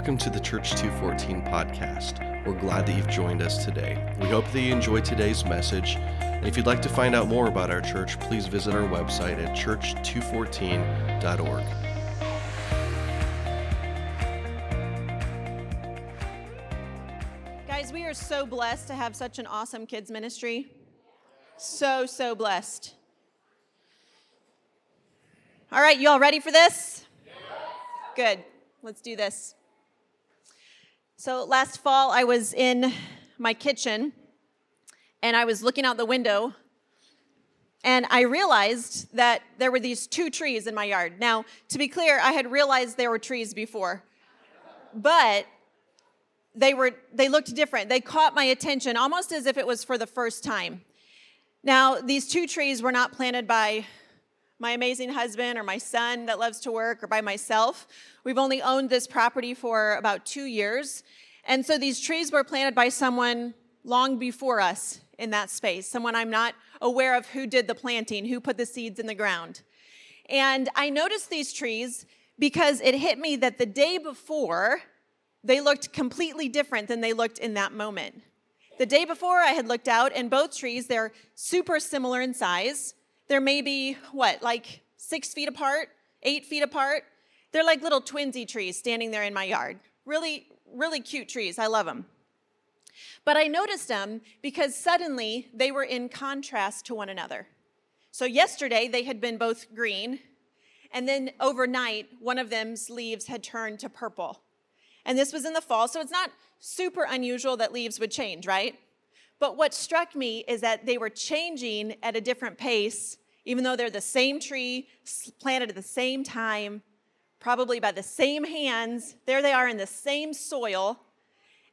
Welcome to the Church 214 podcast. We're glad that you've joined us today. We hope that you enjoyed today's message. And if you'd like to find out more about our church, please visit our website at church214.org. Guys, we are so blessed to have such an awesome kids ministry. So, so blessed. All right, you all ready for this? Good. Let's do this. So, last fall, I was in my kitchen and I was looking out the window and I realized that there were these two trees in my yard. Now, to be clear, I had realized there were trees before, but they were they looked different. They caught my attention almost as if it was for the first time. Now, these two trees were not planted by my amazing husband or my son that loves to work or by myself. We've only owned this property for about 2 years. And so these trees were planted by someone long before us in that space, someone I'm not aware of who did the planting, who put the seeds in the ground. And I noticed these trees because it hit me that the day before, they looked completely different than they looked in that moment. The day before, I had looked out, and both trees, they're super similar in size. They're maybe, what, like six feet apart, eight feet apart? They're like little twinsy trees standing there in my yard. Really, really cute trees. I love them. But I noticed them because suddenly they were in contrast to one another. So yesterday they had been both green, and then overnight one of them's leaves had turned to purple. And this was in the fall, so it's not super unusual that leaves would change, right? But what struck me is that they were changing at a different pace, even though they're the same tree, planted at the same time, probably by the same hands. There they are in the same soil,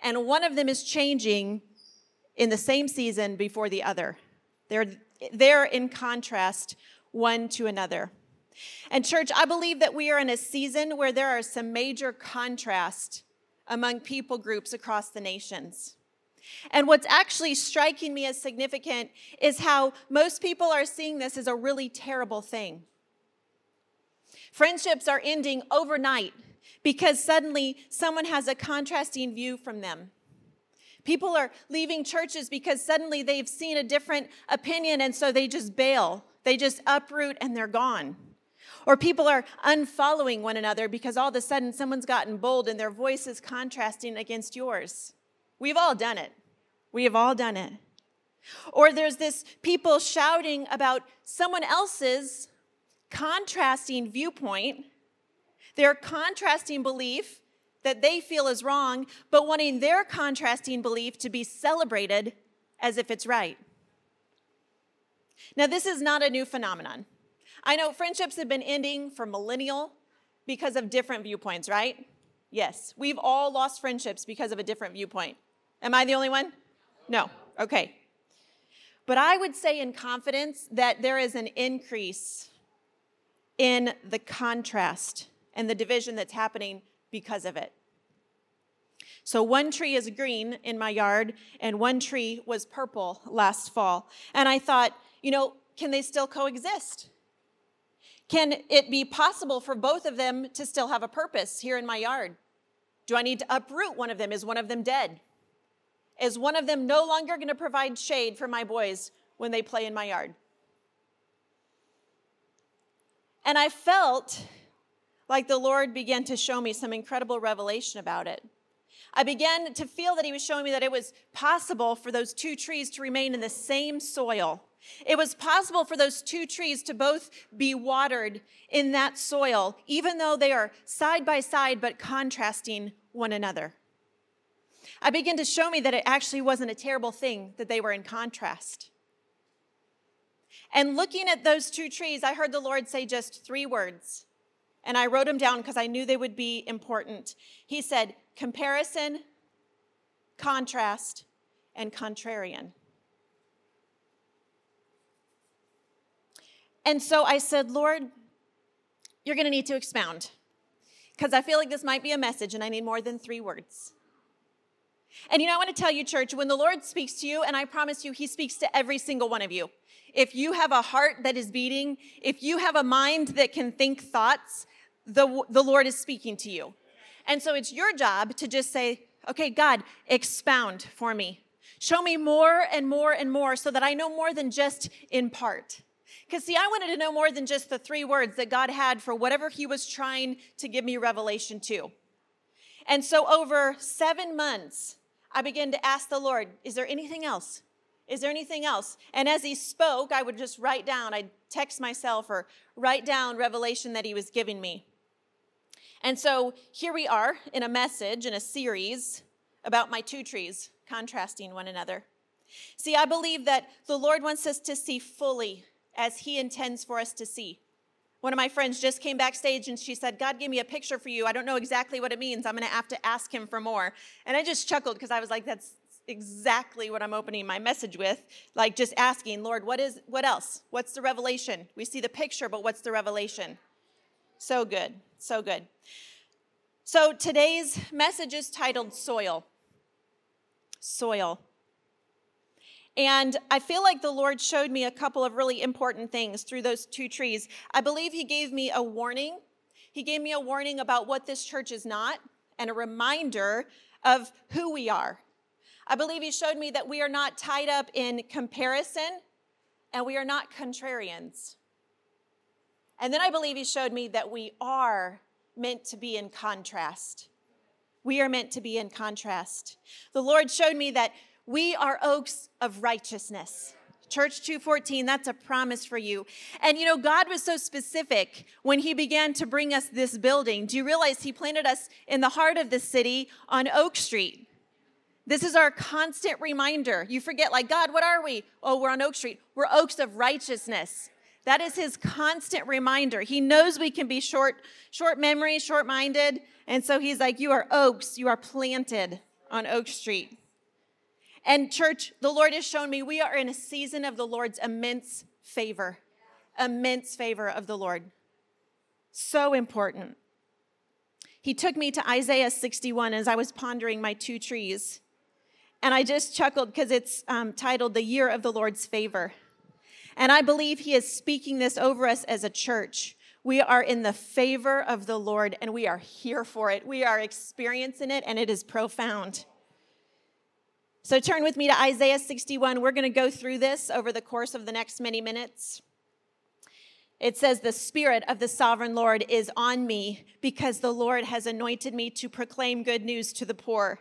and one of them is changing in the same season before the other. They're, they're in contrast one to another. And, church, I believe that we are in a season where there are some major contrast among people groups across the nations. And what's actually striking me as significant is how most people are seeing this as a really terrible thing. Friendships are ending overnight because suddenly someone has a contrasting view from them. People are leaving churches because suddenly they've seen a different opinion and so they just bail. They just uproot and they're gone. Or people are unfollowing one another because all of a sudden someone's gotten bold and their voice is contrasting against yours. We've all done it. We have all done it. Or there's this people shouting about someone else's contrasting viewpoint, their contrasting belief that they feel is wrong, but wanting their contrasting belief to be celebrated as if it's right. Now, this is not a new phenomenon. I know friendships have been ending for millennial because of different viewpoints, right? Yes, we've all lost friendships because of a different viewpoint. Am I the only one? No. Okay. But I would say in confidence that there is an increase in the contrast and the division that's happening because of it. So, one tree is green in my yard, and one tree was purple last fall. And I thought, you know, can they still coexist? Can it be possible for both of them to still have a purpose here in my yard? Do I need to uproot one of them? Is one of them dead? Is one of them no longer going to provide shade for my boys when they play in my yard? And I felt like the Lord began to show me some incredible revelation about it. I began to feel that He was showing me that it was possible for those two trees to remain in the same soil it was possible for those two trees to both be watered in that soil, even though they are side by side but contrasting one another. I began to show me that it actually wasn't a terrible thing that they were in contrast. And looking at those two trees, I heard the Lord say just three words. And I wrote them down because I knew they would be important. He said, comparison, contrast, and contrarian. And so I said, Lord, you're going to need to expound because I feel like this might be a message and I need more than three words. And you know, I want to tell you, church, when the Lord speaks to you, and I promise you, He speaks to every single one of you. If you have a heart that is beating, if you have a mind that can think thoughts, the, the Lord is speaking to you. And so it's your job to just say, okay, God, expound for me. Show me more and more and more so that I know more than just in part. Because, see, I wanted to know more than just the three words that God had for whatever He was trying to give me revelation to. And so, over seven months, I began to ask the Lord, Is there anything else? Is there anything else? And as He spoke, I would just write down, I'd text myself or write down revelation that He was giving me. And so, here we are in a message, in a series about my two trees contrasting one another. See, I believe that the Lord wants us to see fully as He intends for us to see. One of my friends just came backstage and she said, God gave me a picture for you. I don't know exactly what it means. I'm going to have to ask Him for more. And I just chuckled because I was like, that's exactly what I'm opening my message with. Like just asking, Lord, what is what else? What's the revelation? We see the picture, but what's the revelation? So good. So good. So today's message is titled Soil. Soil. And I feel like the Lord showed me a couple of really important things through those two trees. I believe He gave me a warning. He gave me a warning about what this church is not and a reminder of who we are. I believe He showed me that we are not tied up in comparison and we are not contrarians. And then I believe He showed me that we are meant to be in contrast. We are meant to be in contrast. The Lord showed me that we are oaks of righteousness. Church 214, that's a promise for you. And you know, God was so specific when He began to bring us this building. Do you realize He planted us in the heart of the city on Oak Street? This is our constant reminder. You forget, like, God, what are we? Oh, we're on Oak Street. We're oaks of righteousness. That is his constant reminder. He knows we can be short, short memory, short minded. And so he's like, You are oaks. You are planted on Oak Street. And, church, the Lord has shown me we are in a season of the Lord's immense favor, immense favor of the Lord. So important. He took me to Isaiah 61 as I was pondering my two trees. And I just chuckled because it's um, titled The Year of the Lord's Favor. And I believe He is speaking this over us as a church. We are in the favor of the Lord and we are here for it. We are experiencing it and it is profound. So turn with me to Isaiah 61. We're going to go through this over the course of the next many minutes. It says, The Spirit of the sovereign Lord is on me because the Lord has anointed me to proclaim good news to the poor.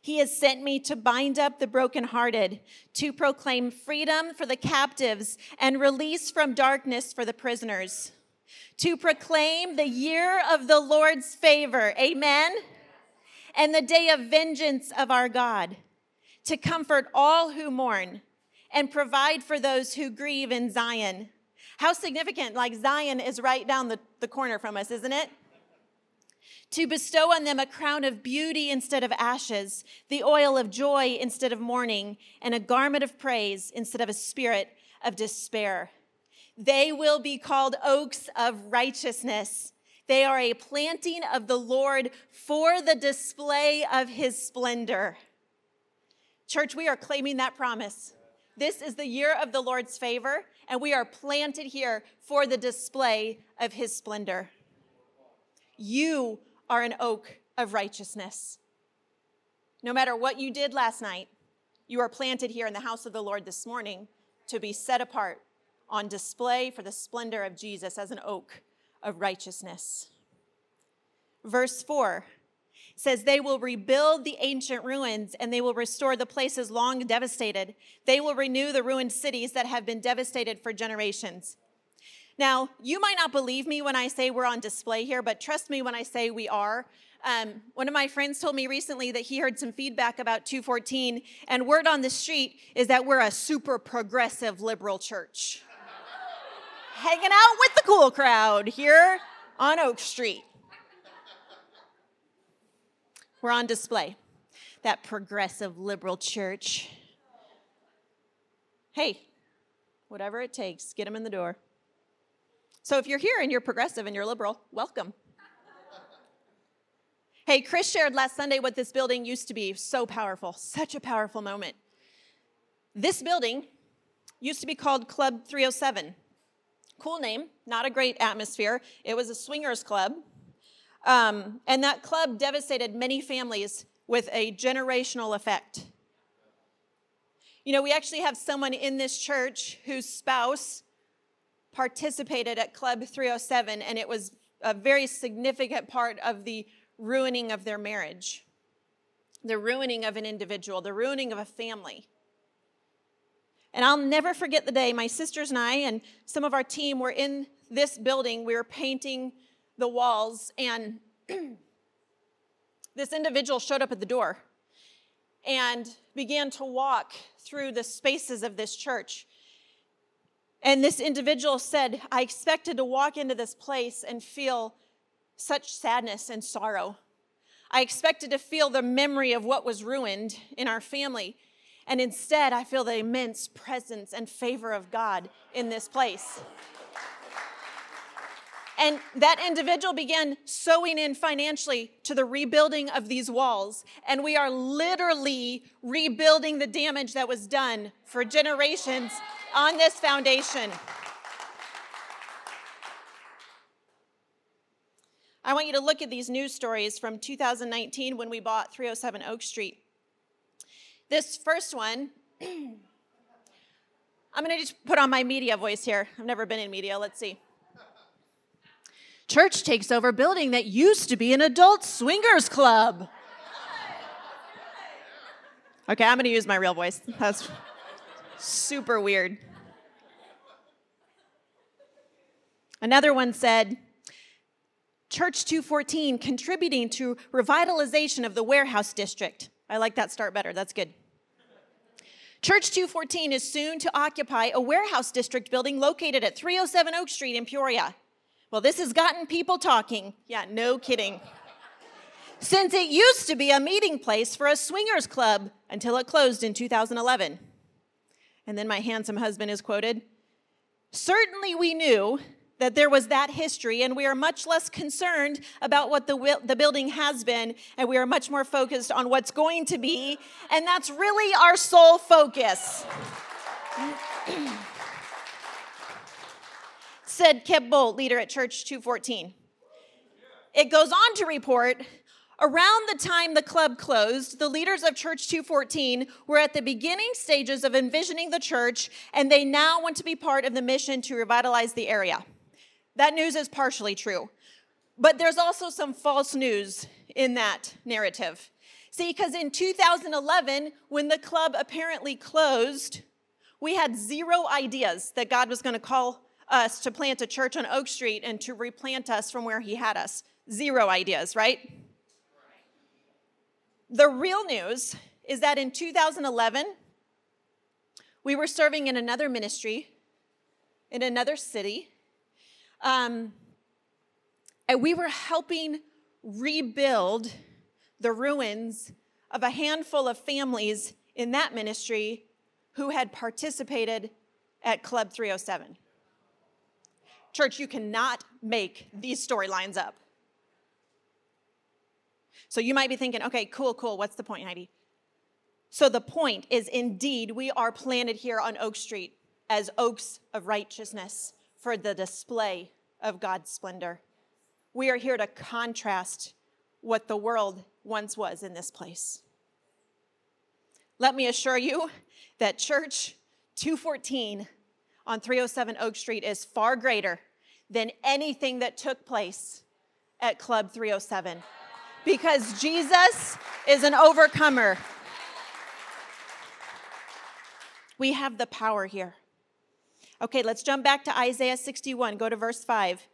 He has sent me to bind up the brokenhearted, to proclaim freedom for the captives and release from darkness for the prisoners, to proclaim the year of the Lord's favor. Amen. And the day of vengeance of our God to comfort all who mourn and provide for those who grieve in Zion. How significant, like Zion is right down the, the corner from us, isn't it? To bestow on them a crown of beauty instead of ashes, the oil of joy instead of mourning, and a garment of praise instead of a spirit of despair. They will be called oaks of righteousness. They are a planting of the Lord for the display of his splendor. Church, we are claiming that promise. This is the year of the Lord's favor, and we are planted here for the display of his splendor. You are an oak of righteousness. No matter what you did last night, you are planted here in the house of the Lord this morning to be set apart on display for the splendor of Jesus as an oak of righteousness. Verse 4 says they will rebuild the ancient ruins and they will restore the places long devastated. They will renew the ruined cities that have been devastated for generations. Now, you might not believe me when I say we're on display here, but trust me when I say we are. Um, one of my friends told me recently that he heard some feedback about 214, and word on the street is that we're a super progressive liberal church. Hanging out with the cool crowd here on Oak Street. We're on display. That progressive liberal church. Hey, whatever it takes, get them in the door. So if you're here and you're progressive and you're liberal, welcome. Hey, Chris shared last Sunday what this building used to be. So powerful, such a powerful moment. This building used to be called Club 307. Cool name, not a great atmosphere. It was a swingers club Um, and that club devastated many families with a generational effect. You know, we actually have someone in this church whose spouse participated at Club 307, and it was a very significant part of the ruining of their marriage, the ruining of an individual, the ruining of a family. And I'll never forget the day my sisters and I and some of our team were in this building. We were painting the walls, and this individual showed up at the door and began to walk through the spaces of this church. And this individual said, I expected to walk into this place and feel such sadness and sorrow. I expected to feel the memory of what was ruined in our family. And instead, I feel the immense presence and favor of God in this place. And that individual began sowing in financially to the rebuilding of these walls. And we are literally rebuilding the damage that was done for generations on this foundation. I want you to look at these news stories from 2019 when we bought 307 Oak Street. This first one, I'm going to just put on my media voice here. I've never been in media. Let's see. Church takes over building that used to be an adult swingers club. Okay, I'm going to use my real voice. That's super weird. Another one said, Church 214 contributing to revitalization of the warehouse district. I like that start better. That's good. Church 214 is soon to occupy a warehouse district building located at 307 Oak Street in Peoria. Well, this has gotten people talking. Yeah, no kidding. Since it used to be a meeting place for a swingers club until it closed in 2011. And then my handsome husband is quoted Certainly we knew that there was that history, and we are much less concerned about what the, the building has been, and we are much more focused on what's going to be, and that's really our sole focus. said Kip Bolt, leader at Church 214. It goes on to report around the time the club closed, the leaders of Church 214 were at the beginning stages of envisioning the church, and they now want to be part of the mission to revitalize the area. That news is partially true, but there's also some false news in that narrative. See, because in 2011, when the club apparently closed, we had zero ideas that God was going to call us to plant a church on Oak Street and to replant us from where He had us. Zero ideas, right? The real news is that in 2011, we were serving in another ministry in another city. Um, and we were helping rebuild the ruins of a handful of families in that ministry who had participated at Club 307. Church, you cannot make these storylines up. So you might be thinking, okay, cool, cool. What's the point, Heidi? So the point is indeed, we are planted here on Oak Street as oaks of righteousness for the display of God's splendor. We are here to contrast what the world once was in this place. Let me assure you that Church 214 on 307 Oak Street is far greater than anything that took place at Club 307 because Jesus is an overcomer. We have the power here. Okay, let's jump back to Isaiah 61. Go to verse 5.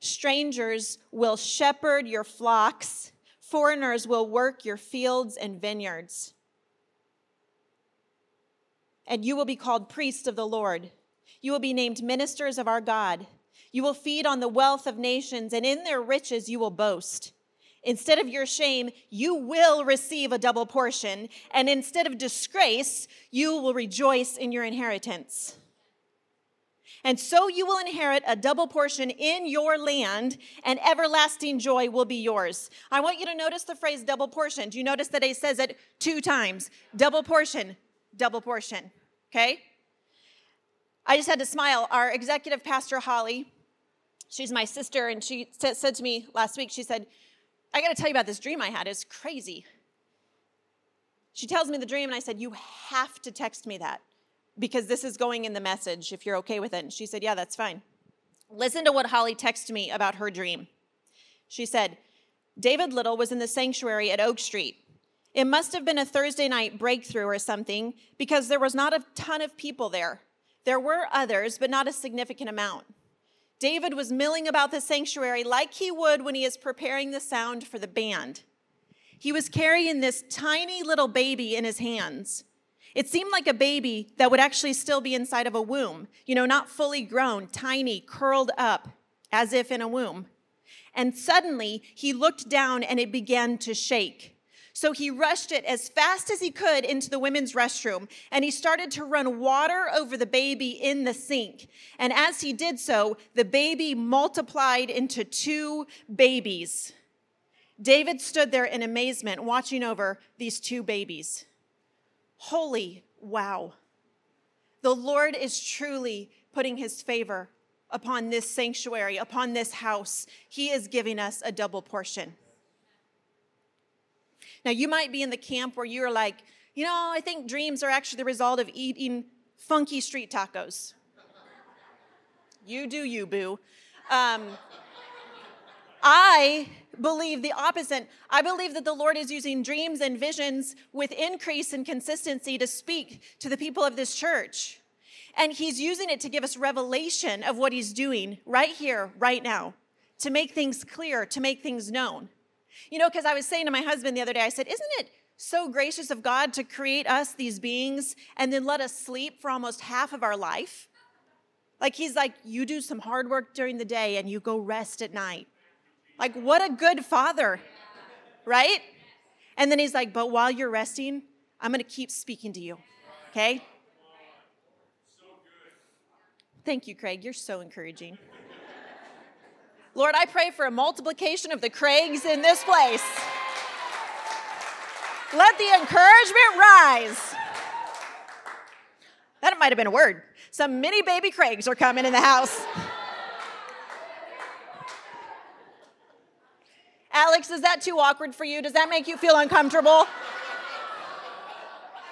Strangers will shepherd your flocks, foreigners will work your fields and vineyards. And you will be called priests of the Lord. You will be named ministers of our God. You will feed on the wealth of nations, and in their riches you will boast. Instead of your shame, you will receive a double portion, and instead of disgrace, you will rejoice in your inheritance. And so you will inherit a double portion in your land, and everlasting joy will be yours. I want you to notice the phrase double portion. Do you notice that it says it two times? Double portion, double portion. Okay? I just had to smile. Our executive pastor, Holly, She's my sister, and she said to me last week, she said, I got to tell you about this dream I had. It's crazy. She tells me the dream, and I said, You have to text me that because this is going in the message if you're okay with it. And she said, Yeah, that's fine. Listen to what Holly texted me about her dream. She said, David Little was in the sanctuary at Oak Street. It must have been a Thursday night breakthrough or something because there was not a ton of people there. There were others, but not a significant amount. David was milling about the sanctuary like he would when he is preparing the sound for the band. He was carrying this tiny little baby in his hands. It seemed like a baby that would actually still be inside of a womb, you know, not fully grown, tiny, curled up, as if in a womb. And suddenly he looked down and it began to shake. So he rushed it as fast as he could into the women's restroom and he started to run water over the baby in the sink. And as he did so, the baby multiplied into two babies. David stood there in amazement watching over these two babies. Holy wow. The Lord is truly putting his favor upon this sanctuary, upon this house. He is giving us a double portion. Now, you might be in the camp where you're like, you know, I think dreams are actually the result of eating funky street tacos. You do you, boo. Um, I believe the opposite. I believe that the Lord is using dreams and visions with increase and consistency to speak to the people of this church. And He's using it to give us revelation of what He's doing right here, right now, to make things clear, to make things known. You know, because I was saying to my husband the other day, I said, Isn't it so gracious of God to create us, these beings, and then let us sleep for almost half of our life? Like, He's like, You do some hard work during the day and you go rest at night. Like, what a good father, right? And then he's like, But while you're resting, I'm going to keep speaking to you, okay? Thank you, Craig. You're so encouraging. Lord, I pray for a multiplication of the Craigs in this place. Let the encouragement rise. That might have been a word. Some mini baby Craigs are coming in the house. Alex, is that too awkward for you? Does that make you feel uncomfortable?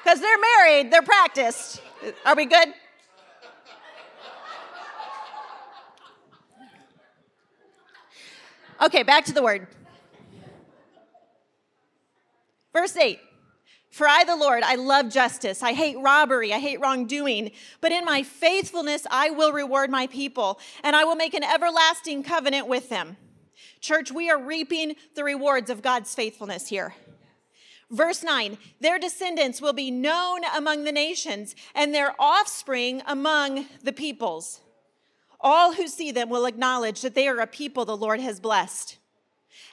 Because they're married, they're practiced. Are we good? Okay, back to the word. Verse 8 For I, the Lord, I love justice. I hate robbery. I hate wrongdoing. But in my faithfulness, I will reward my people, and I will make an everlasting covenant with them. Church, we are reaping the rewards of God's faithfulness here. Verse 9, their descendants will be known among the nations, and their offspring among the peoples. All who see them will acknowledge that they are a people the Lord has blessed.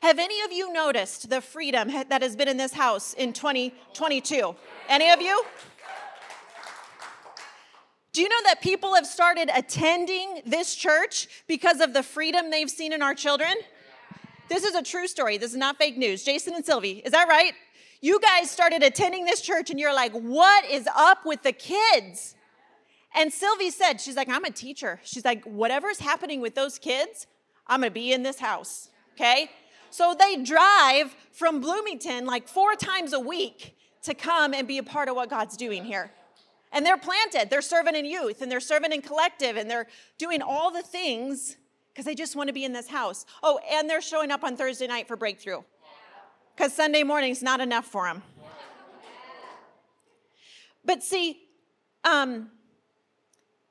Have any of you noticed the freedom that has been in this house in 2022? Any of you? Do you know that people have started attending this church because of the freedom they've seen in our children? This is a true story. This is not fake news. Jason and Sylvie, is that right? You guys started attending this church and you're like, what is up with the kids? And Sylvie said, she's like, I'm a teacher. She's like, whatever's happening with those kids, I'm gonna be in this house, okay? So they drive from Bloomington like four times a week to come and be a part of what God's doing here. And they're planted, they're serving in youth, and they're serving in collective, and they're doing all the things because they just want to be in this house. Oh, and they're showing up on Thursday night for breakthrough because Sunday morning's not enough for them. But see, um,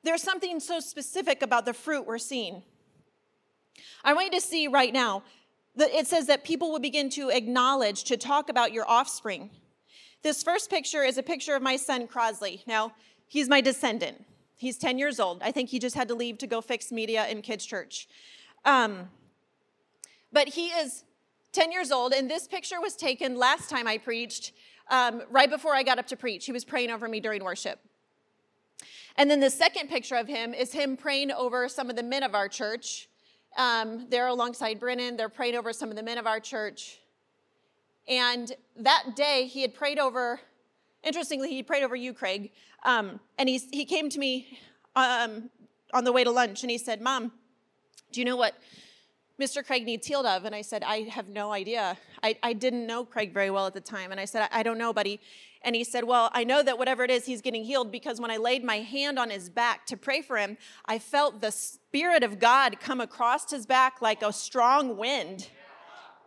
there's something so specific about the fruit we're seeing. I want you to see right now that it says that people will begin to acknowledge, to talk about your offspring. This first picture is a picture of my son, Crosley. Now, he's my descendant. He's 10 years old. I think he just had to leave to go fix media in kids' church. Um, but he is 10 years old, and this picture was taken last time I preached, um, right before I got up to preach. He was praying over me during worship. And then the second picture of him is him praying over some of the men of our church. Um, they're alongside Brennan. They're praying over some of the men of our church. And that day, he had prayed over, interestingly, he prayed over you, Craig. Um, and he, he came to me um, on the way to lunch and he said, Mom, Do you know what Mr. Craig needs healed of? And I said, I have no idea. I, I didn't know Craig very well at the time. And I said, I, I don't know, buddy. And he said, Well, I know that whatever it is, he's getting healed because when I laid my hand on his back to pray for him, I felt the Spirit of God come across his back like a strong wind.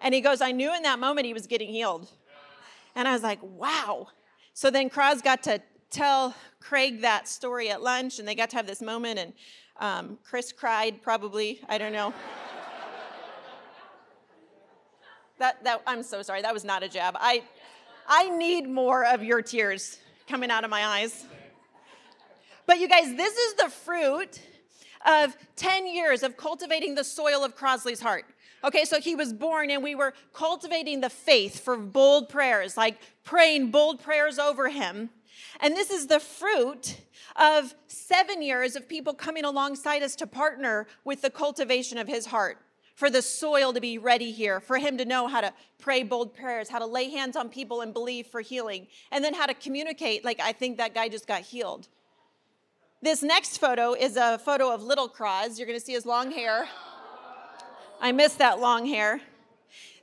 And he goes, I knew in that moment he was getting healed. And I was like, Wow. So then Kraz got to tell Craig that story at lunch, and they got to have this moment, and um, Chris cried probably. I don't know. that, that, I'm so sorry. That was not a jab. I, I need more of your tears coming out of my eyes. But you guys, this is the fruit of 10 years of cultivating the soil of Crosley's heart. Okay, so he was born and we were cultivating the faith for bold prayers, like praying bold prayers over him. And this is the fruit of seven years of people coming alongside us to partner with the cultivation of his heart for the soil to be ready here, for him to know how to pray bold prayers, how to lay hands on people and believe for healing, and then how to communicate. Like, I think that guy just got healed. This next photo is a photo of little Kraz. You're gonna see his long hair. I miss that long hair.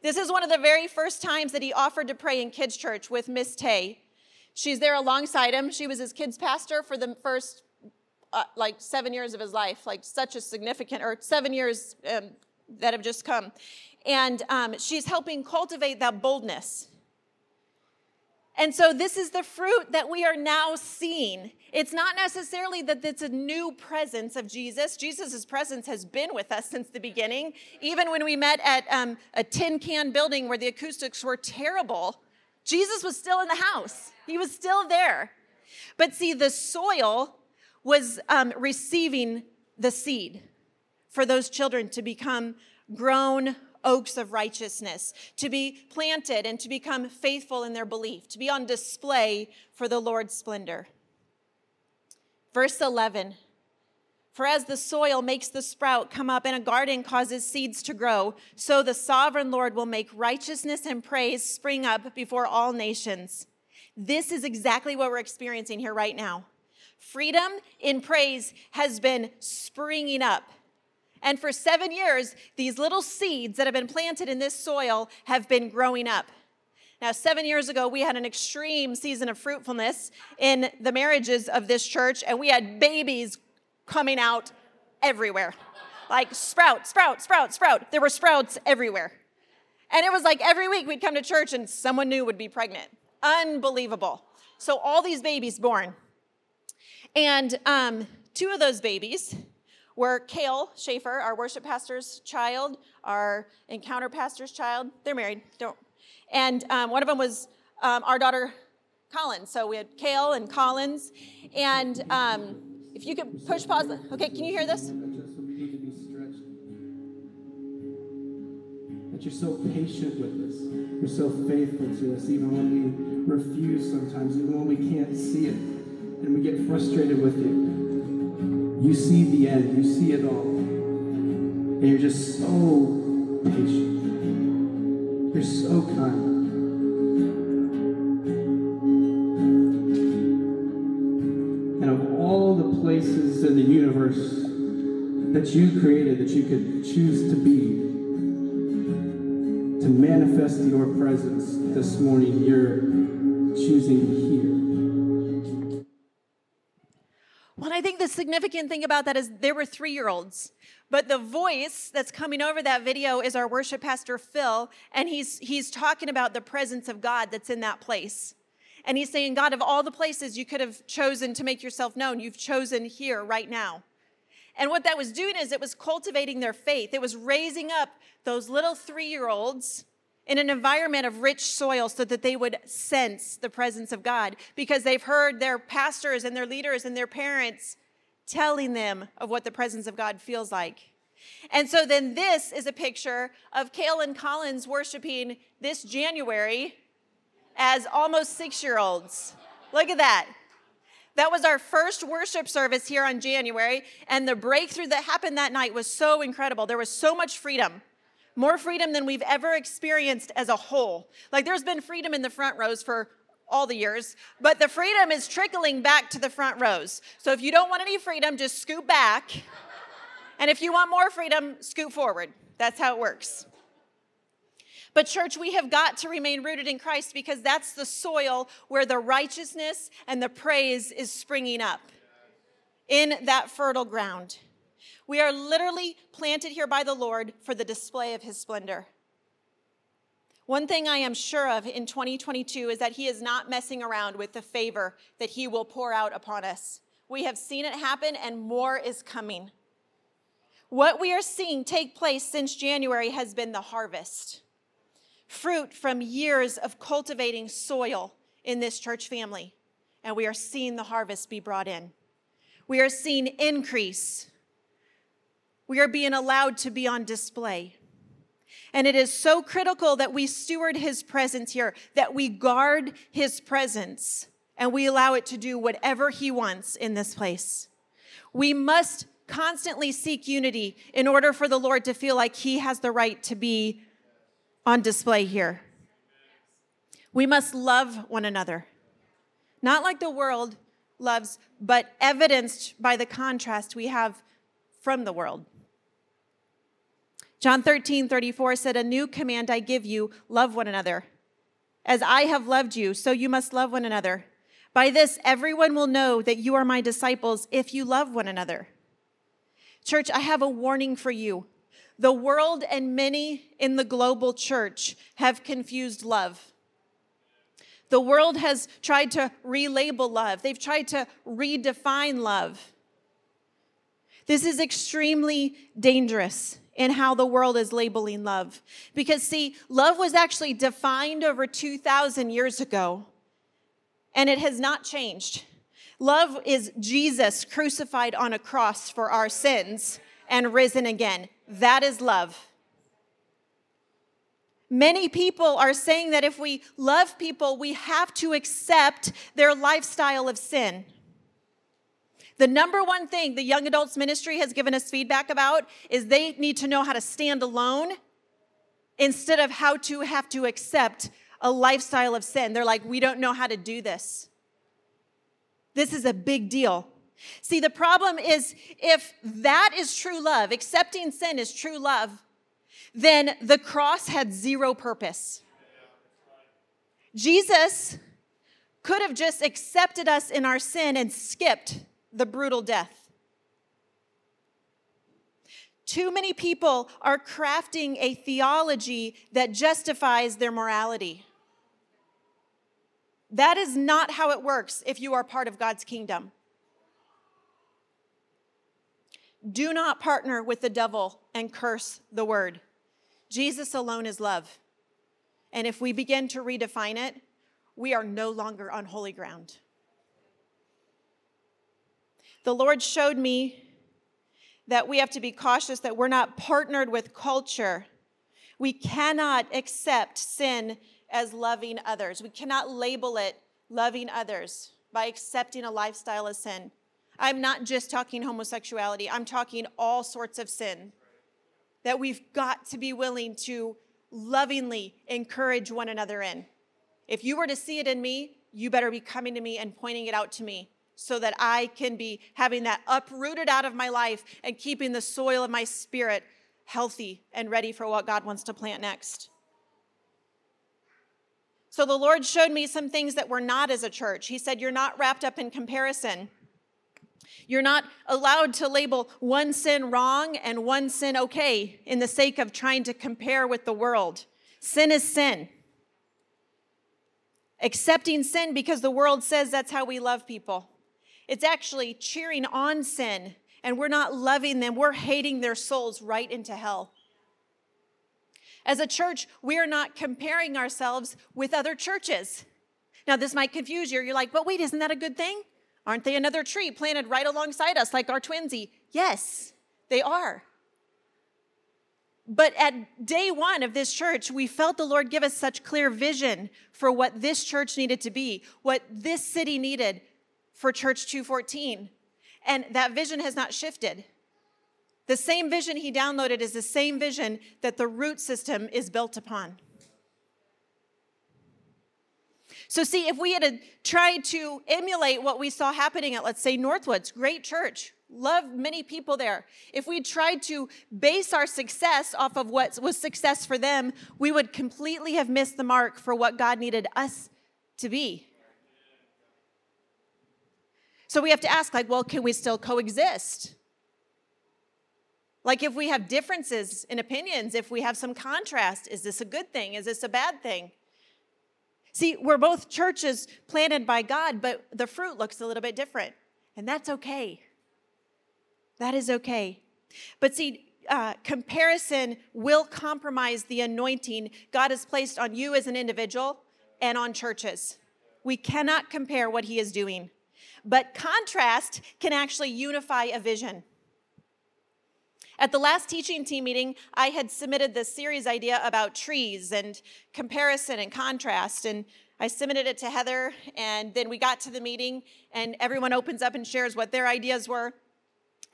This is one of the very first times that he offered to pray in kids' church with Miss Tay. She's there alongside him. She was his kids' pastor for the first uh, like seven years of his life, like such a significant, or seven years um, that have just come. And um, she's helping cultivate that boldness. And so, this is the fruit that we are now seeing. It's not necessarily that it's a new presence of Jesus. Jesus' presence has been with us since the beginning. Even when we met at um, a tin can building where the acoustics were terrible, Jesus was still in the house, he was still there. But see, the soil was um, receiving the seed for those children to become grown oaks of righteousness, to be planted and to become faithful in their belief, to be on display for the Lord's splendor. Verse 11 For as the soil makes the sprout come up and a garden causes seeds to grow, so the sovereign Lord will make righteousness and praise spring up before all nations. This is exactly what we're experiencing here right now. Freedom in praise has been springing up and for seven years, these little seeds that have been planted in this soil have been growing up. Now, seven years ago, we had an extreme season of fruitfulness in the marriages of this church, and we had babies coming out everywhere like sprout, sprout, sprout, sprout. There were sprouts everywhere. And it was like every week we'd come to church and someone new would be pregnant. Unbelievable. So, all these babies born. And um, two of those babies were Kale Schaefer, our worship pastor's child, our encounter pastor's child. They're married, don't. And um, one of them was um, our daughter Collins. So we had Kale and Collins. And um, if you could push pause. Okay, can you hear this? That you're so patient with us. You're so faithful to us, even when we refuse sometimes, even when we can't see it, and we get frustrated with you. You see the end, you see it all. And you're just so patient. You're so kind. And of all the places in the universe that you created that you could choose to be, to manifest your presence this morning, you're choosing here. The significant thing about that is there were three year olds. But the voice that's coming over that video is our worship pastor, Phil, and he's, he's talking about the presence of God that's in that place. And he's saying, God, of all the places you could have chosen to make yourself known, you've chosen here right now. And what that was doing is it was cultivating their faith. It was raising up those little three year olds in an environment of rich soil so that they would sense the presence of God because they've heard their pastors and their leaders and their parents telling them of what the presence of God feels like. And so then this is a picture of Kale and Collins worshiping this January as almost six year olds. Look at that. That was our first worship service here on January, and the breakthrough that happened that night was so incredible. There was so much freedom more freedom than we've ever experienced as a whole. Like there's been freedom in the front rows for all the years, but the freedom is trickling back to the front rows. So if you don't want any freedom, just scoot back And if you want more freedom, scoot forward. That's how it works. But, church, we have got to remain rooted in Christ because that's the soil where the righteousness and the praise is springing up in that fertile ground. We are literally planted here by the Lord for the display of his splendor. One thing I am sure of in 2022 is that he is not messing around with the favor that he will pour out upon us. We have seen it happen, and more is coming. What we are seeing take place since January has been the harvest fruit from years of cultivating soil in this church family, and we are seeing the harvest be brought in. We are seeing increase. We are being allowed to be on display. And it is so critical that we steward his presence here, that we guard his presence and we allow it to do whatever he wants in this place. We must constantly seek unity in order for the Lord to feel like he has the right to be on display here. We must love one another, not like the world loves, but evidenced by the contrast we have from the world. John 13, 34 said, A new command I give you love one another. As I have loved you, so you must love one another. By this, everyone will know that you are my disciples if you love one another. Church, I have a warning for you. The world and many in the global church have confused love. The world has tried to relabel love, they've tried to redefine love. This is extremely dangerous in how the world is labeling love. Because, see, love was actually defined over 2,000 years ago, and it has not changed. Love is Jesus crucified on a cross for our sins and risen again. That is love. Many people are saying that if we love people, we have to accept their lifestyle of sin. The number one thing the young adults ministry has given us feedback about is they need to know how to stand alone instead of how to have to accept a lifestyle of sin. They're like, we don't know how to do this. This is a big deal. See, the problem is if that is true love, accepting sin is true love, then the cross had zero purpose. Jesus could have just accepted us in our sin and skipped the brutal death. Too many people are crafting a theology that justifies their morality. That is not how it works if you are part of God's kingdom. Do not partner with the devil and curse the word. Jesus alone is love. And if we begin to redefine it, we are no longer on holy ground. The Lord showed me that we have to be cautious that we're not partnered with culture. We cannot accept sin as loving others. We cannot label it loving others by accepting a lifestyle of sin. I'm not just talking homosexuality, I'm talking all sorts of sin that we've got to be willing to lovingly encourage one another in. If you were to see it in me, you better be coming to me and pointing it out to me so that I can be having that uprooted out of my life and keeping the soil of my spirit healthy and ready for what God wants to plant next. So the Lord showed me some things that we're not as a church. He said, You're not wrapped up in comparison. You're not allowed to label one sin wrong and one sin okay in the sake of trying to compare with the world. Sin is sin. Accepting sin because the world says that's how we love people. It's actually cheering on sin, and we're not loving them, we're hating their souls right into hell. As a church, we are not comparing ourselves with other churches. Now, this might confuse you. You're like, but wait, isn't that a good thing? Aren't they another tree planted right alongside us, like our twinsy? Yes, they are. But at day one of this church, we felt the Lord give us such clear vision for what this church needed to be, what this city needed for Church 214. And that vision has not shifted. The same vision he downloaded is the same vision that the root system is built upon. So, see, if we had tried to emulate what we saw happening at, let's say, Northwoods, great church, love many people there. If we tried to base our success off of what was success for them, we would completely have missed the mark for what God needed us to be. So we have to ask, like, well, can we still coexist? Like, if we have differences in opinions, if we have some contrast, is this a good thing? Is this a bad thing? See, we're both churches planted by God, but the fruit looks a little bit different, and that's okay. That is okay. But see, uh, comparison will compromise the anointing God has placed on you as an individual and on churches. We cannot compare what He is doing. But contrast can actually unify a vision. At the last teaching team meeting, I had submitted this series idea about trees and comparison and contrast. And I submitted it to Heather, and then we got to the meeting, and everyone opens up and shares what their ideas were.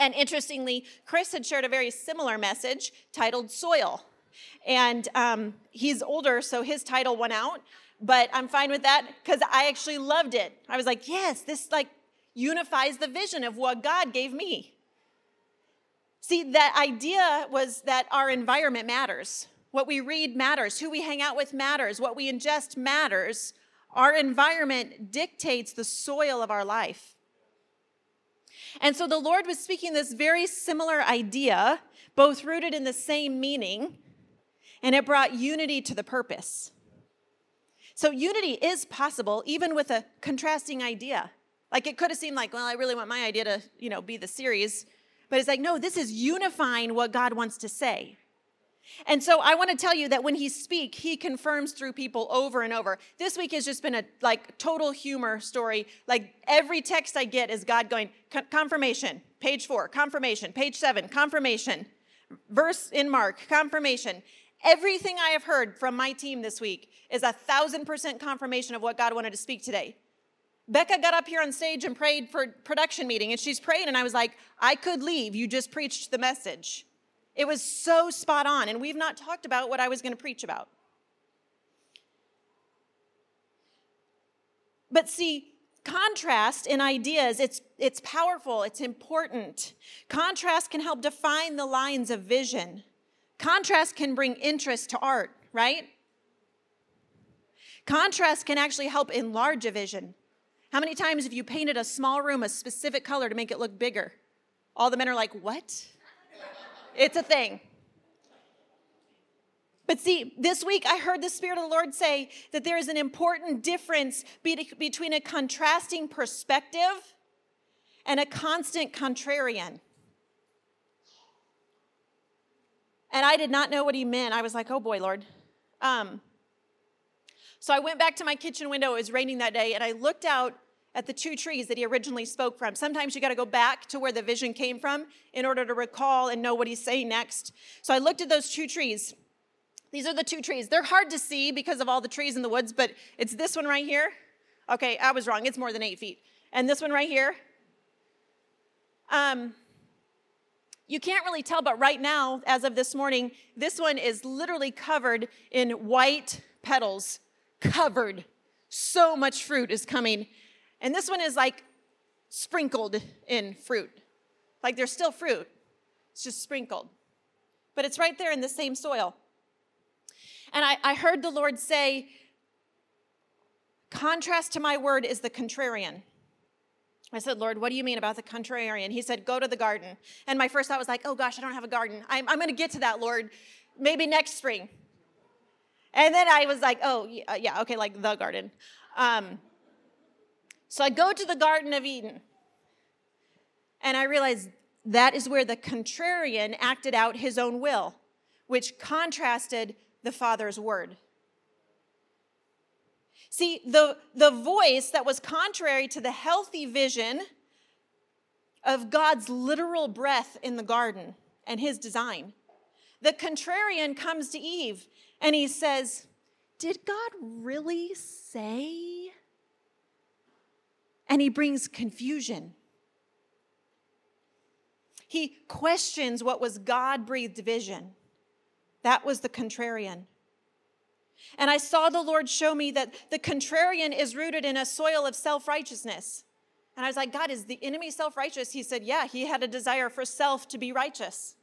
And interestingly, Chris had shared a very similar message titled Soil. And um, he's older, so his title went out, but I'm fine with that because I actually loved it. I was like, yes, this like unifies the vision of what God gave me. See, that idea was that our environment matters. What we read matters. Who we hang out with matters. What we ingest matters. Our environment dictates the soil of our life. And so the Lord was speaking this very similar idea, both rooted in the same meaning, and it brought unity to the purpose. So unity is possible even with a contrasting idea. Like it could have seemed like, well, I really want my idea to, you know, be the series, but it's like, no, this is unifying what God wants to say. And so I want to tell you that when he speak, he confirms through people over and over. This week has just been a like total humor story. Like every text I get is God going confirmation, page 4, confirmation, page 7, confirmation. Verse in Mark, confirmation. Everything I have heard from my team this week is a thousand percent confirmation of what God wanted to speak today. Becca got up here on stage and prayed for production meeting, and she's praying, and I was like, I could leave. You just preached the message. It was so spot on, and we've not talked about what I was going to preach about. But see, contrast in ideas, it's, it's powerful, it's important. Contrast can help define the lines of vision. Contrast can bring interest to art, right? Contrast can actually help enlarge a vision. How many times have you painted a small room a specific color to make it look bigger? All the men are like, What? It's a thing. But see, this week I heard the Spirit of the Lord say that there is an important difference between a contrasting perspective and a constant contrarian. And I did not know what he meant. I was like, oh boy, Lord. Um, so I went back to my kitchen window. It was raining that day, and I looked out at the two trees that he originally spoke from. Sometimes you got to go back to where the vision came from in order to recall and know what he's saying next. So I looked at those two trees. These are the two trees. They're hard to see because of all the trees in the woods, but it's this one right here. Okay, I was wrong. It's more than eight feet. And this one right here. Um, you can't really tell, but right now, as of this morning, this one is literally covered in white petals. Covered. So much fruit is coming and this one is like sprinkled in fruit. Like there's still fruit, it's just sprinkled. But it's right there in the same soil. And I, I heard the Lord say, contrast to my word is the contrarian. I said, Lord, what do you mean about the contrarian? He said, go to the garden. And my first thought was like, oh gosh, I don't have a garden. I'm, I'm going to get to that, Lord, maybe next spring. And then I was like, oh, yeah, okay, like the garden. Um, so I go to the Garden of Eden, and I realize that is where the contrarian acted out his own will, which contrasted the Father's word. See, the, the voice that was contrary to the healthy vision of God's literal breath in the garden and his design. The contrarian comes to Eve and he says, Did God really say? and he brings confusion. He questions what was God breathed vision. That was the contrarian. And I saw the Lord show me that the contrarian is rooted in a soil of self righteousness. And I was like, God, is the enemy self righteous? He said, Yeah, he had a desire for self to be righteous.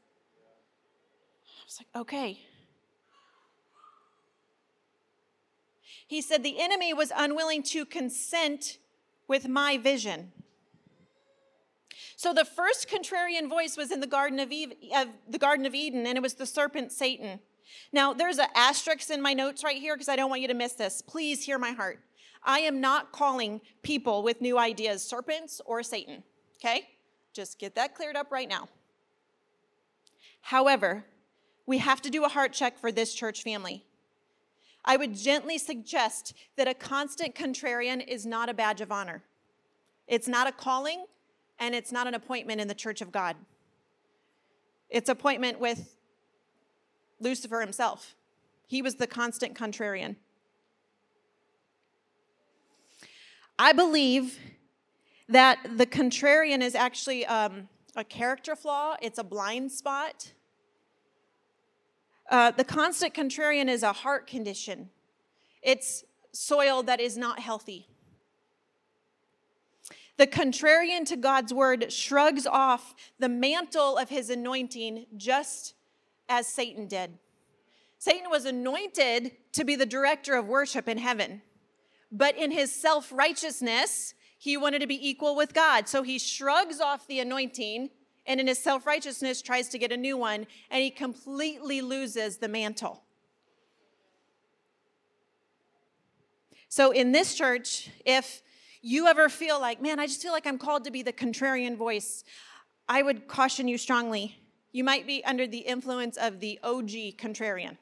Was like, Okay. He said, The enemy was unwilling to consent with my vision. So the first contrarian voice was in the Garden of, Eve, of the Garden of Eden, and it was the serpent Satan. Now, there's an asterisk in my notes right here because I don't want you to miss this. Please hear my heart. I am not calling people with new ideas serpents or Satan, okay? Just get that cleared up right now. However, we have to do a heart check for this church family. I would gently suggest that a constant contrarian is not a badge of honor. It's not a calling, and it's not an appointment in the church of God. It's appointment with Lucifer himself. He was the constant contrarian. I believe that the contrarian is actually um, a character flaw, it's a blind spot. Uh, the constant contrarian is a heart condition, it's soil that is not healthy. The contrarian to God's word shrugs off the mantle of his anointing just as Satan did. Satan was anointed to be the director of worship in heaven. But in his self righteousness, he wanted to be equal with God. So he shrugs off the anointing and in his self righteousness tries to get a new one, and he completely loses the mantle. So in this church, if you ever feel like, man, I just feel like I'm called to be the contrarian voice, I would caution you strongly. You might be under the influence of the OG contrarian.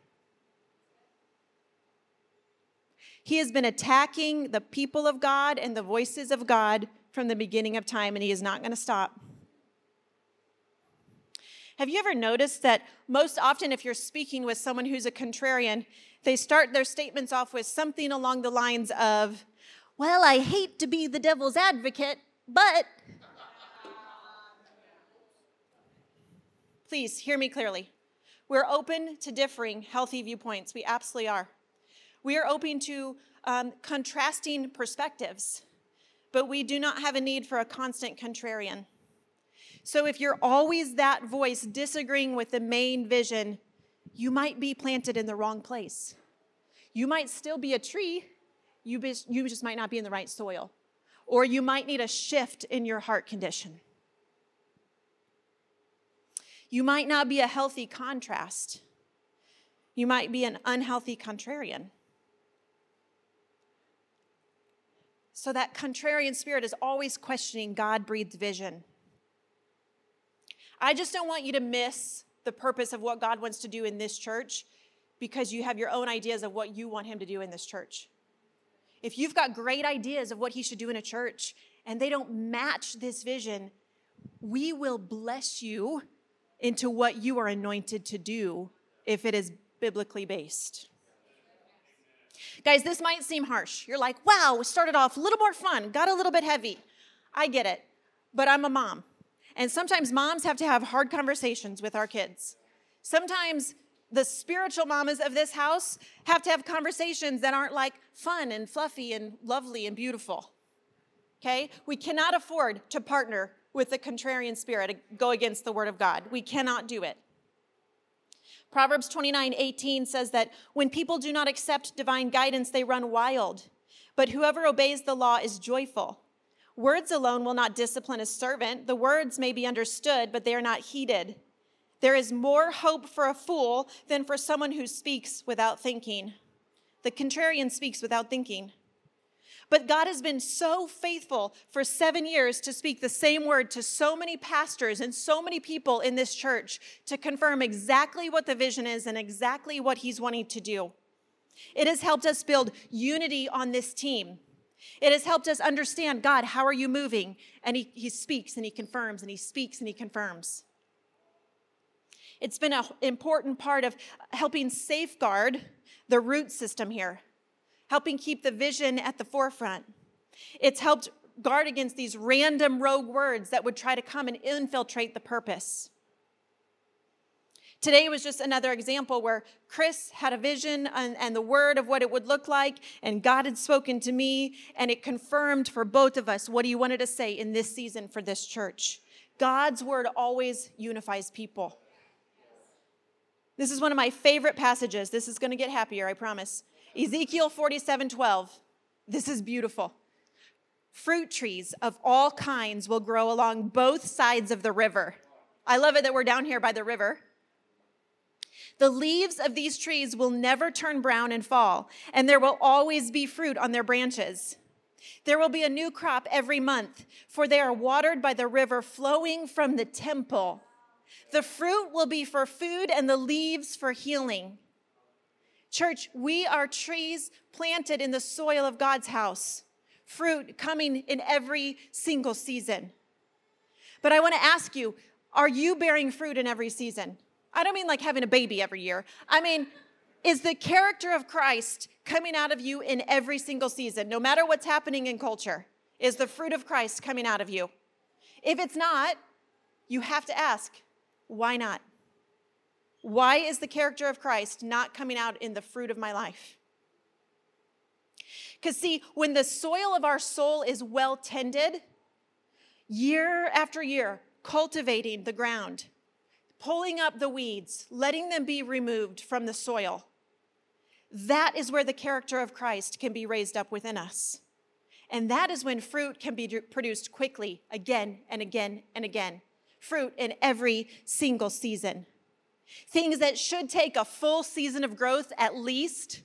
He has been attacking the people of God and the voices of God from the beginning of time, and he is not going to stop. Have you ever noticed that most often, if you're speaking with someone who's a contrarian, they start their statements off with something along the lines of, Well, I hate to be the devil's advocate, but. Please hear me clearly. We're open to differing healthy viewpoints. We absolutely are. We are open to um, contrasting perspectives, but we do not have a need for a constant contrarian. So if you're always that voice disagreeing with the main vision, you might be planted in the wrong place. You might still be a tree, you, be, you just might not be in the right soil. Or you might need a shift in your heart condition. You might not be a healthy contrast. You might be an unhealthy contrarian. So that contrarian spirit is always questioning God breathed vision. I just don't want you to miss the purpose of what God wants to do in this church because you have your own ideas of what you want Him to do in this church. If you've got great ideas of what He should do in a church and they don't match this vision, we will bless you into what you are anointed to do if it is biblically based. Guys, this might seem harsh. You're like, wow, we started off a little more fun, got a little bit heavy. I get it, but I'm a mom. And sometimes moms have to have hard conversations with our kids. Sometimes the spiritual mamas of this house have to have conversations that aren't like fun and fluffy and lovely and beautiful. Okay? We cannot afford to partner with the contrarian spirit go against the word of God. We cannot do it. Proverbs 29 18 says that when people do not accept divine guidance, they run wild. But whoever obeys the law is joyful. Words alone will not discipline a servant. The words may be understood, but they are not heeded. There is more hope for a fool than for someone who speaks without thinking. The contrarian speaks without thinking. But God has been so faithful for seven years to speak the same word to so many pastors and so many people in this church to confirm exactly what the vision is and exactly what He's wanting to do. It has helped us build unity on this team. It has helped us understand God, how are you moving? And He, he speaks and He confirms and He speaks and He confirms. It's been an important part of helping safeguard the root system here helping keep the vision at the forefront. It's helped guard against these random rogue words that would try to come and infiltrate the purpose. Today was just another example where Chris had a vision and, and, the word of what it would look like, and God had spoken to me, and it confirmed for both of us what he wanted to say in this season for this church. God's word always unifies people. This is one of my favorite passages. This is going to get happier, I promise. Ezekiel 47 12. This is beautiful. Fruit trees of all kinds will grow along both sides of the river. I love it that we're down here by the river. The leaves of these trees will never turn brown and fall, and there will always be fruit on their branches. There will be a new crop every month, for they are watered by the river flowing from the temple. The fruit will be for food and the leaves for healing. Church, we are trees planted in the soil of God's house, fruit coming in every single season. But I want to ask you are you bearing fruit in every season? I don't mean like having a baby every year. I mean, is the character of Christ coming out of you in every single season, no matter what's happening in culture? Is the fruit of Christ coming out of you? If it's not, you have to ask, why not? Why is the character of Christ not coming out in the fruit of my life? Because, see, when the soil of our soul is well tended, year after year, cultivating the ground, pulling up the weeds, letting them be removed from the soil, that is where the character of Christ can be raised up within us. And that is when fruit can be produced quickly, again and again and again. Fruit in every single season. Things that should take a full season of growth at least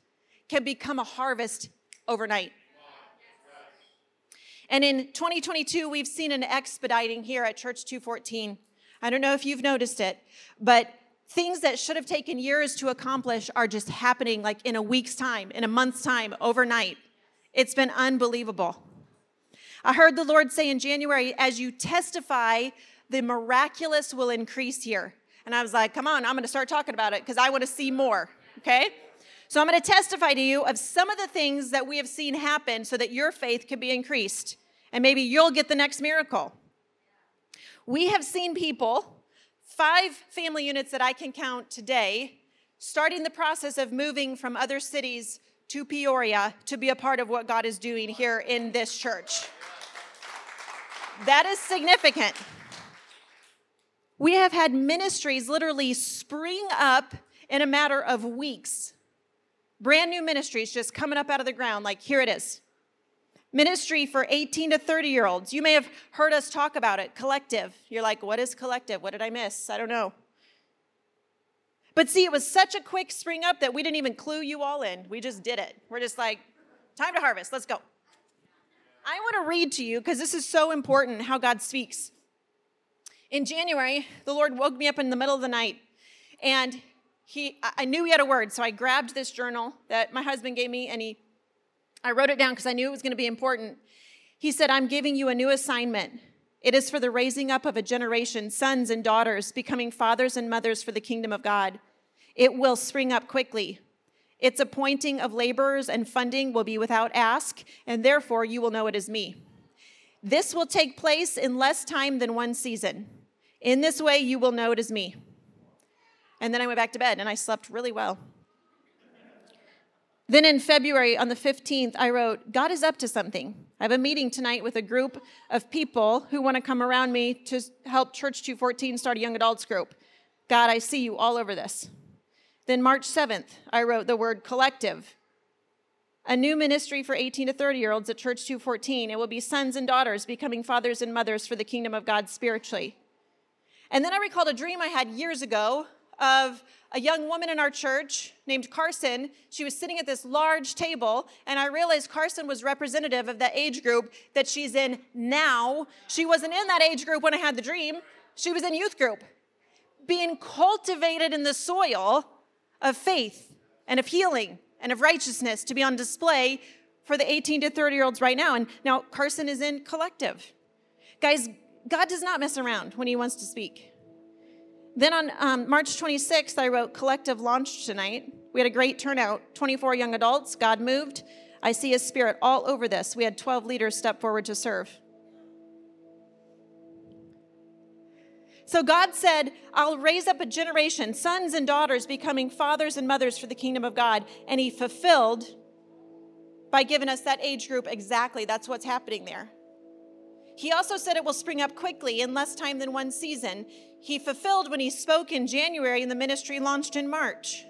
can become a harvest overnight. And in 2022, we've seen an expediting here at Church 214. I don't know if you've noticed it, but things that should have taken years to accomplish are just happening like in a week's time, in a month's time, overnight. It's been unbelievable. I heard the Lord say in January, as you testify, the miraculous will increase here. And I was like, come on, I'm going to start talking about it because I want to see more. Okay? So I'm going to testify to you of some of the things that we have seen happen so that your faith can be increased. And maybe you'll get the next miracle. We have seen people, five family units that I can count today, starting the process of moving from other cities to Peoria to be a part of what God is doing here in this church. That is significant. We have had ministries literally spring up in a matter of weeks. Brand new ministries just coming up out of the ground, like here it is. Ministry for 18 to 30 year olds. You may have heard us talk about it, collective. You're like, what is collective? What did I miss? I don't know. But see, it was such a quick spring up that we didn't even clue you all in. We just did it. We're just like, time to harvest, let's go. I want to read to you because this is so important how God speaks. In January, the Lord woke me up in the middle of the night and he I knew he had a word, so I grabbed this journal that my husband gave me and he I wrote it down because I knew it was going to be important. He said, "I'm giving you a new assignment. It is for the raising up of a generation, sons and daughters becoming fathers and mothers for the kingdom of God. It will spring up quickly. Its appointing of laborers and funding will be without ask, and therefore you will know it is me. This will take place in less time than one season. In this way, you will know it is me. And then I went back to bed and I slept really well. Then in February, on the 15th, I wrote, God is up to something. I have a meeting tonight with a group of people who want to come around me to help Church 214 start a young adults group. God, I see you all over this. Then March 7th, I wrote the word collective. A new ministry for 18 to 30 year olds at Church 214. It will be sons and daughters becoming fathers and mothers for the kingdom of God spiritually. And then I recalled a dream I had years ago of a young woman in our church named Carson. She was sitting at this large table, and I realized Carson was representative of that age group that she's in now. She wasn't in that age group when I had the dream, she was in youth group, being cultivated in the soil of faith and of healing and of righteousness to be on display for the 18 to 30 year olds right now. And now Carson is in collective. Guys, God does not mess around when he wants to speak. Then on um, March 26th, I wrote Collective Launch Tonight. We had a great turnout 24 young adults. God moved. I see his spirit all over this. We had 12 leaders step forward to serve. So God said, I'll raise up a generation, sons and daughters becoming fathers and mothers for the kingdom of God. And He fulfilled by giving us that age group exactly. That's what's happening there. He also said it will spring up quickly in less time than one season. He fulfilled when he spoke in January and the ministry launched in March.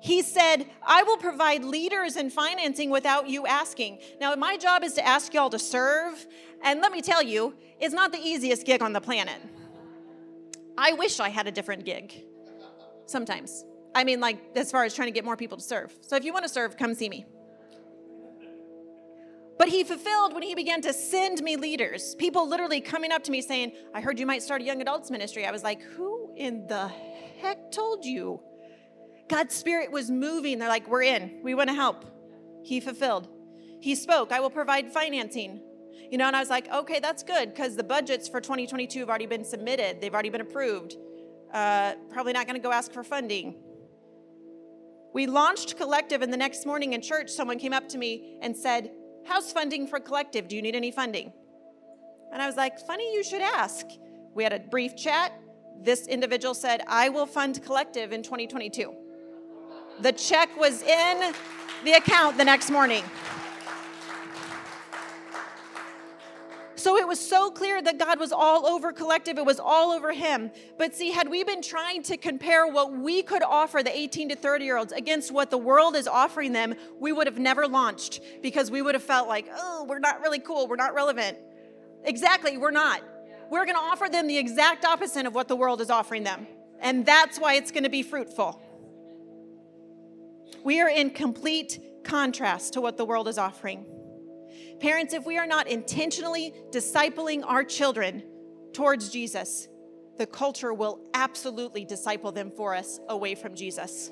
He said, I will provide leaders and financing without you asking. Now, my job is to ask y'all to serve. And let me tell you, it's not the easiest gig on the planet. I wish I had a different gig sometimes. I mean, like, as far as trying to get more people to serve. So if you want to serve, come see me. But he fulfilled when he began to send me leaders. People literally coming up to me saying, I heard you might start a young adults ministry. I was like, who in the heck told you? God's spirit was moving. They're like, we're in. We want to help. He fulfilled. He spoke, I will provide financing. You know, and I was like, okay, that's good because the budgets for 2022 have already been submitted, they've already been approved. Uh, probably not going to go ask for funding. We launched Collective, and the next morning in church, someone came up to me and said, How's funding for Collective? Do you need any funding? And I was like, Funny you should ask. We had a brief chat. This individual said, I will fund Collective in 2022. The check was in the account the next morning. So it was so clear that God was all over collective, it was all over him. But see, had we been trying to compare what we could offer the 18 to 30 year olds against what the world is offering them, we would have never launched because we would have felt like, oh, we're not really cool, we're not relevant. Exactly, we're not. We're going to offer them the exact opposite of what the world is offering them. And that's why it's going to be fruitful. We are in complete contrast to what the world is offering. Parents, if we are not intentionally discipling our children towards Jesus, the culture will absolutely disciple them for us away from Jesus.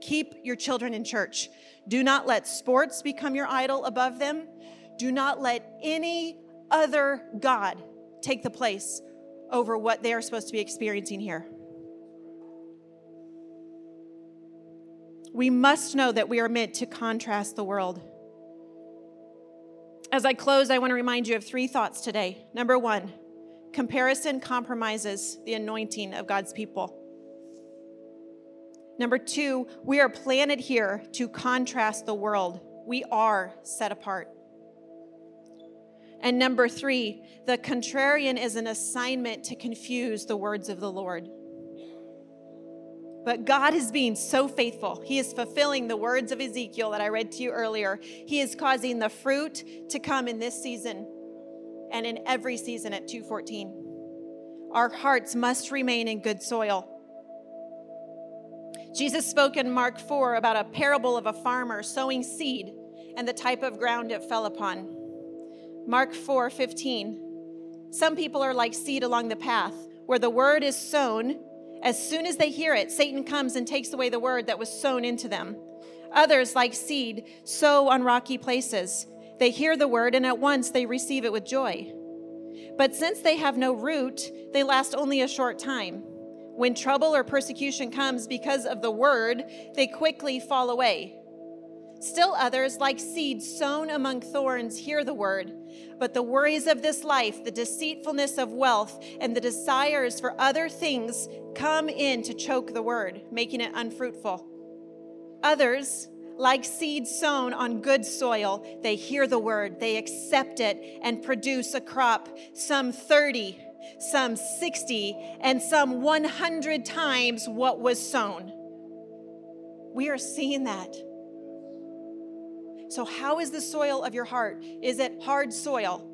Keep your children in church. Do not let sports become your idol above them. Do not let any other God take the place over what they are supposed to be experiencing here. We must know that we are meant to contrast the world. As I close, I want to remind you of three thoughts today. Number one, comparison compromises the anointing of God's people. Number two, we are planted here to contrast the world. We are set apart. And number three, the contrarian is an assignment to confuse the words of the Lord. But God is being so faithful. He is fulfilling the words of Ezekiel that I read to you earlier. He is causing the fruit to come in this season and in every season at 214. Our hearts must remain in good soil. Jesus spoke in Mark 4 about a parable of a farmer sowing seed and the type of ground it fell upon. Mark 4 15. Some people are like seed along the path where the word is sown as soon as they hear it, Satan comes and takes away the word that was sown into them. Others, like seed, sow on rocky places. They hear the word and at once they receive it with joy. But since they have no root, they last only a short time. When trouble or persecution comes because of the word, they quickly fall away. Still others, like seeds sown among thorns, hear the word but the worries of this life, the deceitfulness of wealth, and the desires for other things come in to choke the word, making it unfruitful. Others, like seeds sown on good soil, they hear the word, they accept it, and produce a crop, some 30, some 60, and some 100 times what was sown. We are seeing that. So, how is the soil of your heart? Is it hard soil?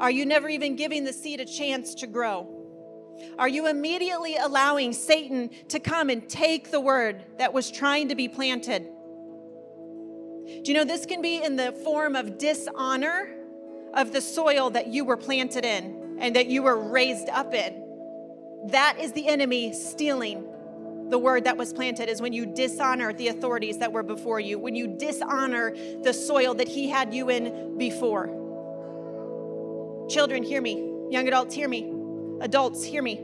Are you never even giving the seed a chance to grow? Are you immediately allowing Satan to come and take the word that was trying to be planted? Do you know this can be in the form of dishonor of the soil that you were planted in and that you were raised up in? That is the enemy stealing the word that was planted is when you dishonor the authorities that were before you, when you dishonor the soil that He had you in before. Children, hear me. Young adults, hear me. Adults, hear me.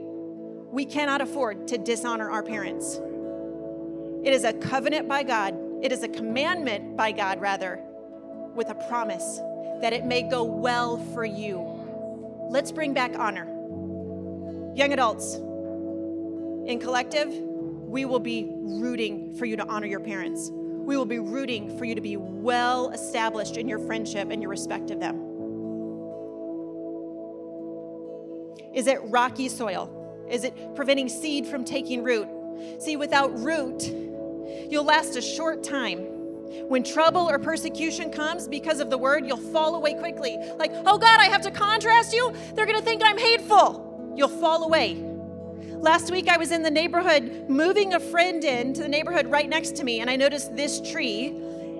We cannot afford to dishonor our parents. It is a covenant by God, it is a commandment by God, rather, with a promise that it may go well for you. Let's bring back honor. Young adults, in collective, we will be rooting for you to honor your parents. We will be rooting for you to be well established in your friendship and your respect of them. Is it rocky soil? Is it preventing seed from taking root? See, without root, you'll last a short time. When trouble or persecution comes because of the word, you'll fall away quickly. Like, oh God, I have to contrast you. They're going to think I'm hateful. You'll fall away. Last week, I was in the neighborhood moving a friend in to the neighborhood right next to me, and I noticed this tree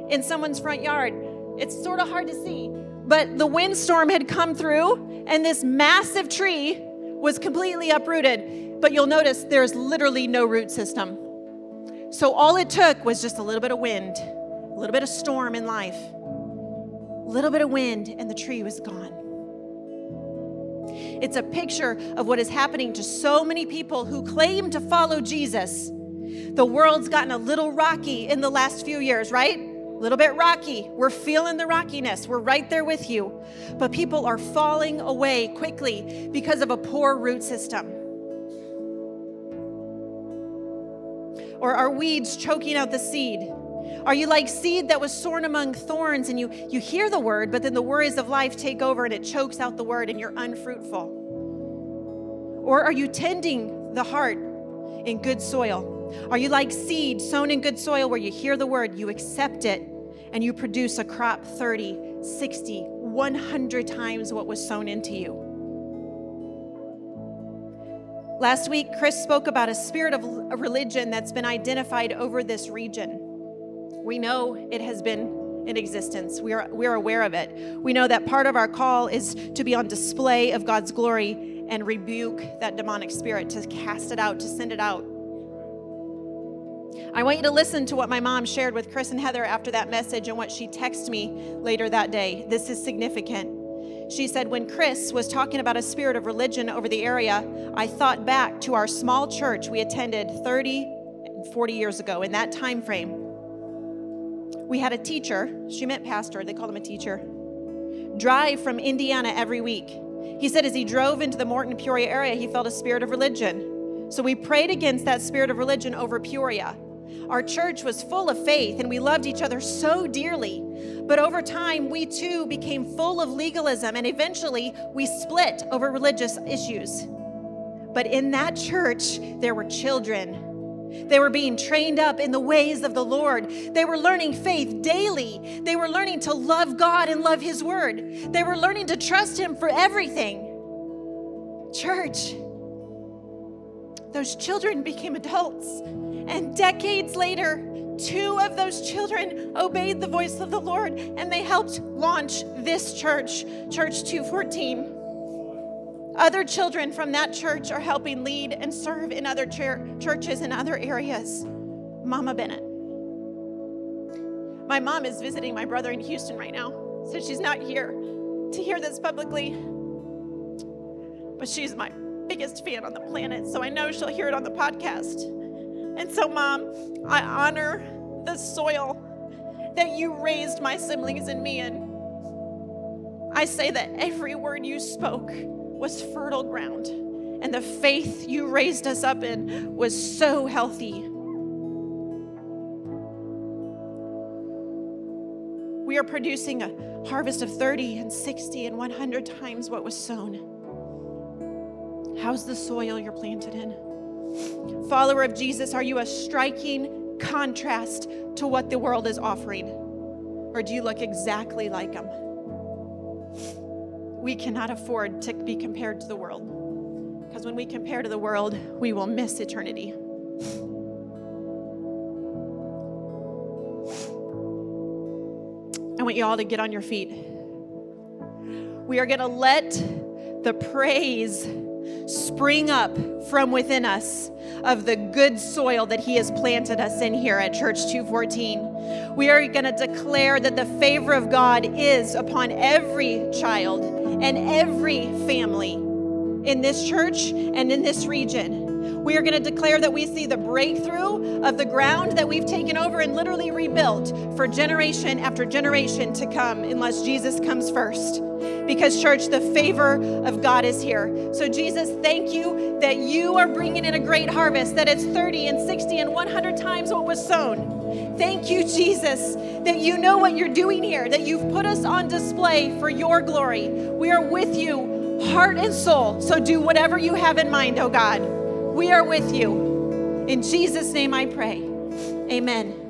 in someone's front yard. It's sort of hard to see, but the windstorm had come through, and this massive tree was completely uprooted. But you'll notice there's literally no root system. So all it took was just a little bit of wind, a little bit of storm in life, a little bit of wind, and the tree was gone. It's a picture of what is happening to so many people who claim to follow Jesus. The world's gotten a little rocky in the last few years, right? A little bit rocky. We're feeling the rockiness. We're right there with you. But people are falling away quickly because of a poor root system. Or are weeds choking out the seed? Are you like seed that was sown among thorns and you, you hear the word, but then the worries of life take over and it chokes out the word and you're unfruitful? Or are you tending the heart in good soil? Are you like seed sown in good soil where you hear the word, you accept it, and you produce a crop 30, 60, 100 times what was sown into you? Last week, Chris spoke about a spirit of religion that's been identified over this region. We know it has been in existence. We are, we are aware of it. We know that part of our call is to be on display of God's glory and rebuke that demonic spirit, to cast it out, to send it out. I want you to listen to what my mom shared with Chris and Heather after that message and what she texted me later that day. This is significant. She said, When Chris was talking about a spirit of religion over the area, I thought back to our small church we attended 30 and 40 years ago in that time frame we had a teacher, she meant pastor, they called him a teacher, drive from Indiana every week. He said as he drove into the Morton Peoria area, he felt a spirit of religion. So we prayed against that spirit of religion over Peoria. Our church was full of faith and we loved each other so dearly. But over time, we too became full of legalism and eventually we split over religious issues. But in that church, there were children they were being trained up in the ways of the Lord. They were learning faith daily. They were learning to love God and love His Word. They were learning to trust Him for everything. Church, those children became adults. And decades later, two of those children obeyed the voice of the Lord and they helped launch this church, Church 214. Other children from that church are helping lead and serve in other churches in other areas. Mama Bennett. My mom is visiting my brother in Houston right now, so she's not here to hear this publicly. But she's my biggest fan on the planet, so I know she'll hear it on the podcast. And so, Mom, I honor the soil that you raised my siblings and me in. I say that every word you spoke was fertile ground, and the faith you raised us up in was so healthy. We are producing a harvest of 30 and 60 and 100 times what was sown. How's the soil you're planted in? Follower of Jesus, are you a striking contrast to what the world is offering? Or do you look exactly like them? We cannot afford to be compared to the world. Because when we compare to the world, we will miss eternity. I want you all to get on your feet. We are going to let the praise spring up from within us of the good soil that he has planted us in here at Church 214. We are going to declare that the favor of God is upon every child and every family in this church and in this region. We are going to declare that we see the breakthrough of the ground that we've taken over and literally rebuilt for generation after generation to come, unless Jesus comes first. Because, church, the favor of God is here. So, Jesus, thank you that you are bringing in a great harvest, that it's 30 and 60 and 100 times what was sown. Thank you, Jesus, that you know what you're doing here, that you've put us on display for your glory. We are with you, heart and soul. So, do whatever you have in mind, oh God. We are with you. In Jesus' name I pray. Amen.